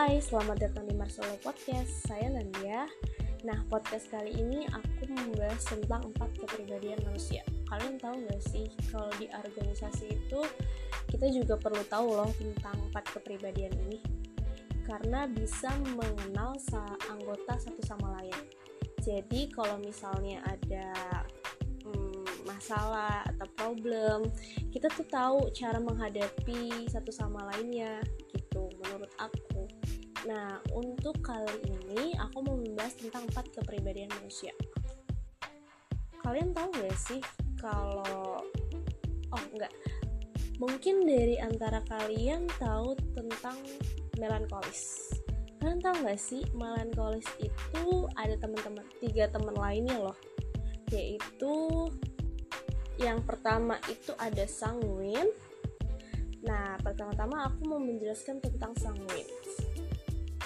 Hai, selamat datang di Marsolo Podcast. Saya Nandia. Nah, podcast kali ini aku membahas tentang empat kepribadian manusia. Kalian tahu nggak sih kalau di organisasi itu kita juga perlu tahu loh tentang empat kepribadian ini karena bisa mengenal anggota satu sama lain. Jadi kalau misalnya ada hmm, masalah atau problem, kita tuh tahu cara menghadapi satu sama lainnya gitu menurut aku. Nah, untuk kali ini aku mau membahas tentang empat kepribadian manusia. Kalian tahu gak sih kalau oh enggak mungkin dari antara kalian tahu tentang melankolis. Kalian tahu gak sih melankolis itu ada teman-teman tiga teman lainnya loh. Yaitu yang pertama itu ada sanguin nah pertama-tama aku mau menjelaskan tentang sanguin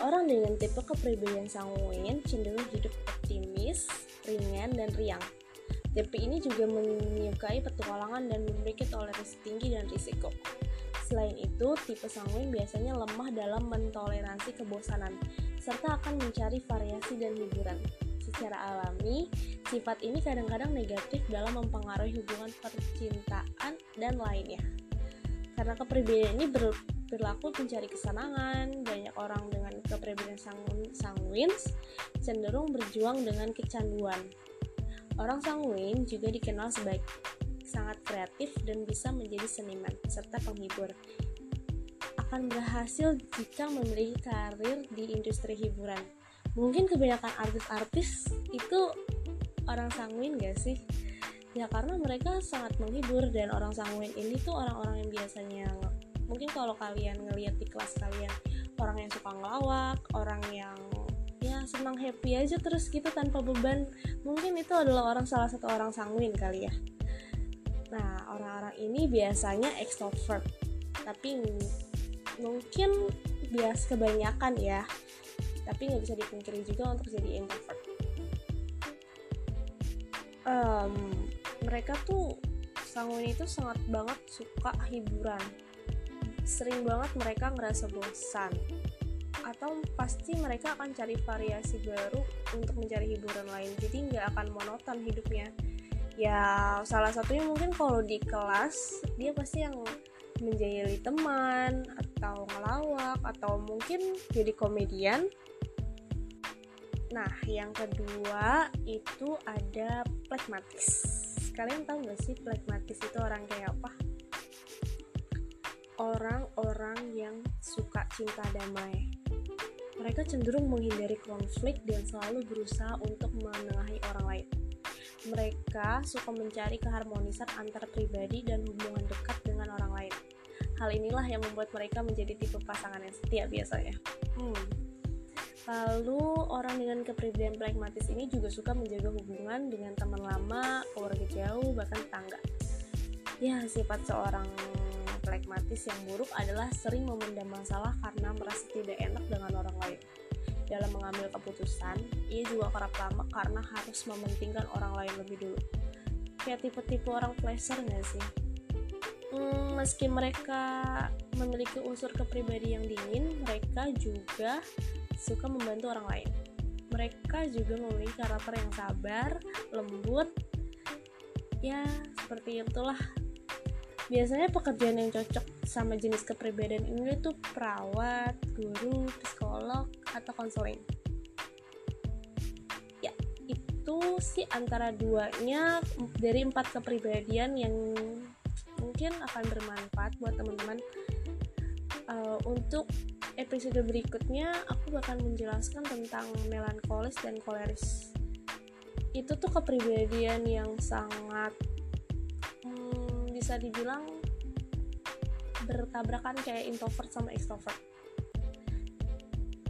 Orang dengan tipe kepribadian sanguin cenderung hidup optimis, ringan, dan riang. Tipe ini juga menyukai petualangan dan memiliki toleransi tinggi dan risiko. Selain itu, tipe sanguin biasanya lemah dalam mentoleransi kebosanan, serta akan mencari variasi dan hiburan. Secara alami, sifat ini kadang-kadang negatif dalam mempengaruhi hubungan percintaan dan lainnya. Karena kepribadian ini ber berlaku mencari kesenangan, banyak orang dengan kepribadian sanguin cenderung berjuang dengan kecanduan. Orang sanguin juga dikenal sebagai sangat kreatif dan bisa menjadi seniman serta penghibur. Akan berhasil jika memiliki karir di industri hiburan. Mungkin kebanyakan artis-artis itu orang sanguin gak sih? Ya karena mereka sangat menghibur dan orang sanguin ini tuh orang-orang yang biasanya mungkin kalau kalian ngelihat di kelas kalian orang yang suka ngelawak orang yang ya senang happy aja terus gitu tanpa beban. Mungkin itu adalah orang salah satu orang sanguin kali ya. Nah orang-orang ini biasanya extrovert. Tapi mungkin bias kebanyakan ya. Tapi nggak bisa dipungkiri juga untuk jadi introvert. Um, mereka tuh sanguin itu sangat banget suka hiburan sering banget mereka ngerasa bosan. Atau pasti mereka akan cari variasi baru untuk mencari hiburan lain. Jadi nggak akan monoton hidupnya. Ya salah satunya mungkin kalau di kelas dia pasti yang menjahili teman atau ngelawak atau mungkin jadi komedian. Nah yang kedua itu ada plekmatis. Kalian tahu nggak sih plekmatis itu orang kayak apa orang-orang yang suka cinta damai. Mereka cenderung menghindari konflik dan selalu berusaha untuk menengahi orang lain. Mereka suka mencari keharmonisan antar pribadi dan hubungan dekat dengan orang lain. Hal inilah yang membuat mereka menjadi tipe pasangan yang setia biasanya. Hmm. Lalu orang dengan kepribadian pragmatis ini juga suka menjaga hubungan dengan teman lama, keluarga jauh, bahkan tetangga. Ya, sifat seorang pragmatis yang buruk adalah sering memendam masalah karena merasa tidak enak dengan orang lain. Dalam mengambil keputusan, ia juga kerap lama karena harus mementingkan orang lain lebih dulu. Kayak tipe-tipe orang pleasure gak sih? Hmm, meski mereka memiliki unsur kepribadian yang dingin, mereka juga suka membantu orang lain. Mereka juga memiliki karakter yang sabar, lembut, ya seperti itulah biasanya pekerjaan yang cocok sama jenis kepribadian ini tuh perawat, guru, psikolog, atau konseling. Ya, itu sih antara duanya dari empat kepribadian yang mungkin akan bermanfaat buat teman-teman. Uh, untuk episode berikutnya, aku bakal menjelaskan tentang melankolis dan koleris. Itu tuh kepribadian yang sangat bisa dibilang bertabrakan kayak introvert sama extrovert.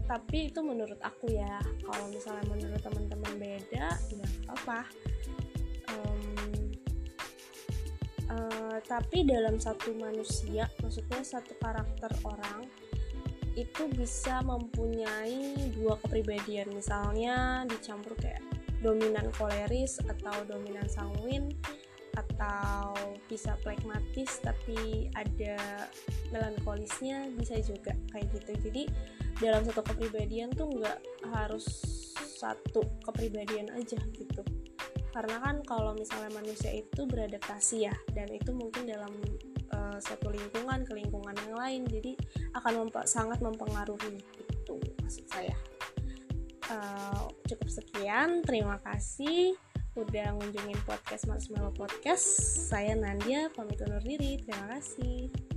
Tapi itu menurut aku ya kalau misalnya menurut teman-teman beda ya apa um, uh, tapi dalam satu manusia maksudnya satu karakter orang itu bisa mempunyai dua kepribadian. Misalnya dicampur kayak dominan koleris atau dominan sanguin atau bisa pragmatis tapi ada melankolisnya bisa juga kayak gitu. Jadi dalam satu kepribadian tuh nggak harus satu kepribadian aja gitu. Karena kan kalau misalnya manusia itu beradaptasi ya dan itu mungkin dalam uh, satu lingkungan ke lingkungan yang lain. Jadi akan memp sangat mempengaruhi itu maksud saya. Uh, cukup sekian terima kasih udah ngunjungin podcast Marshmallow Podcast saya Nandia pamit undur diri. Terima kasih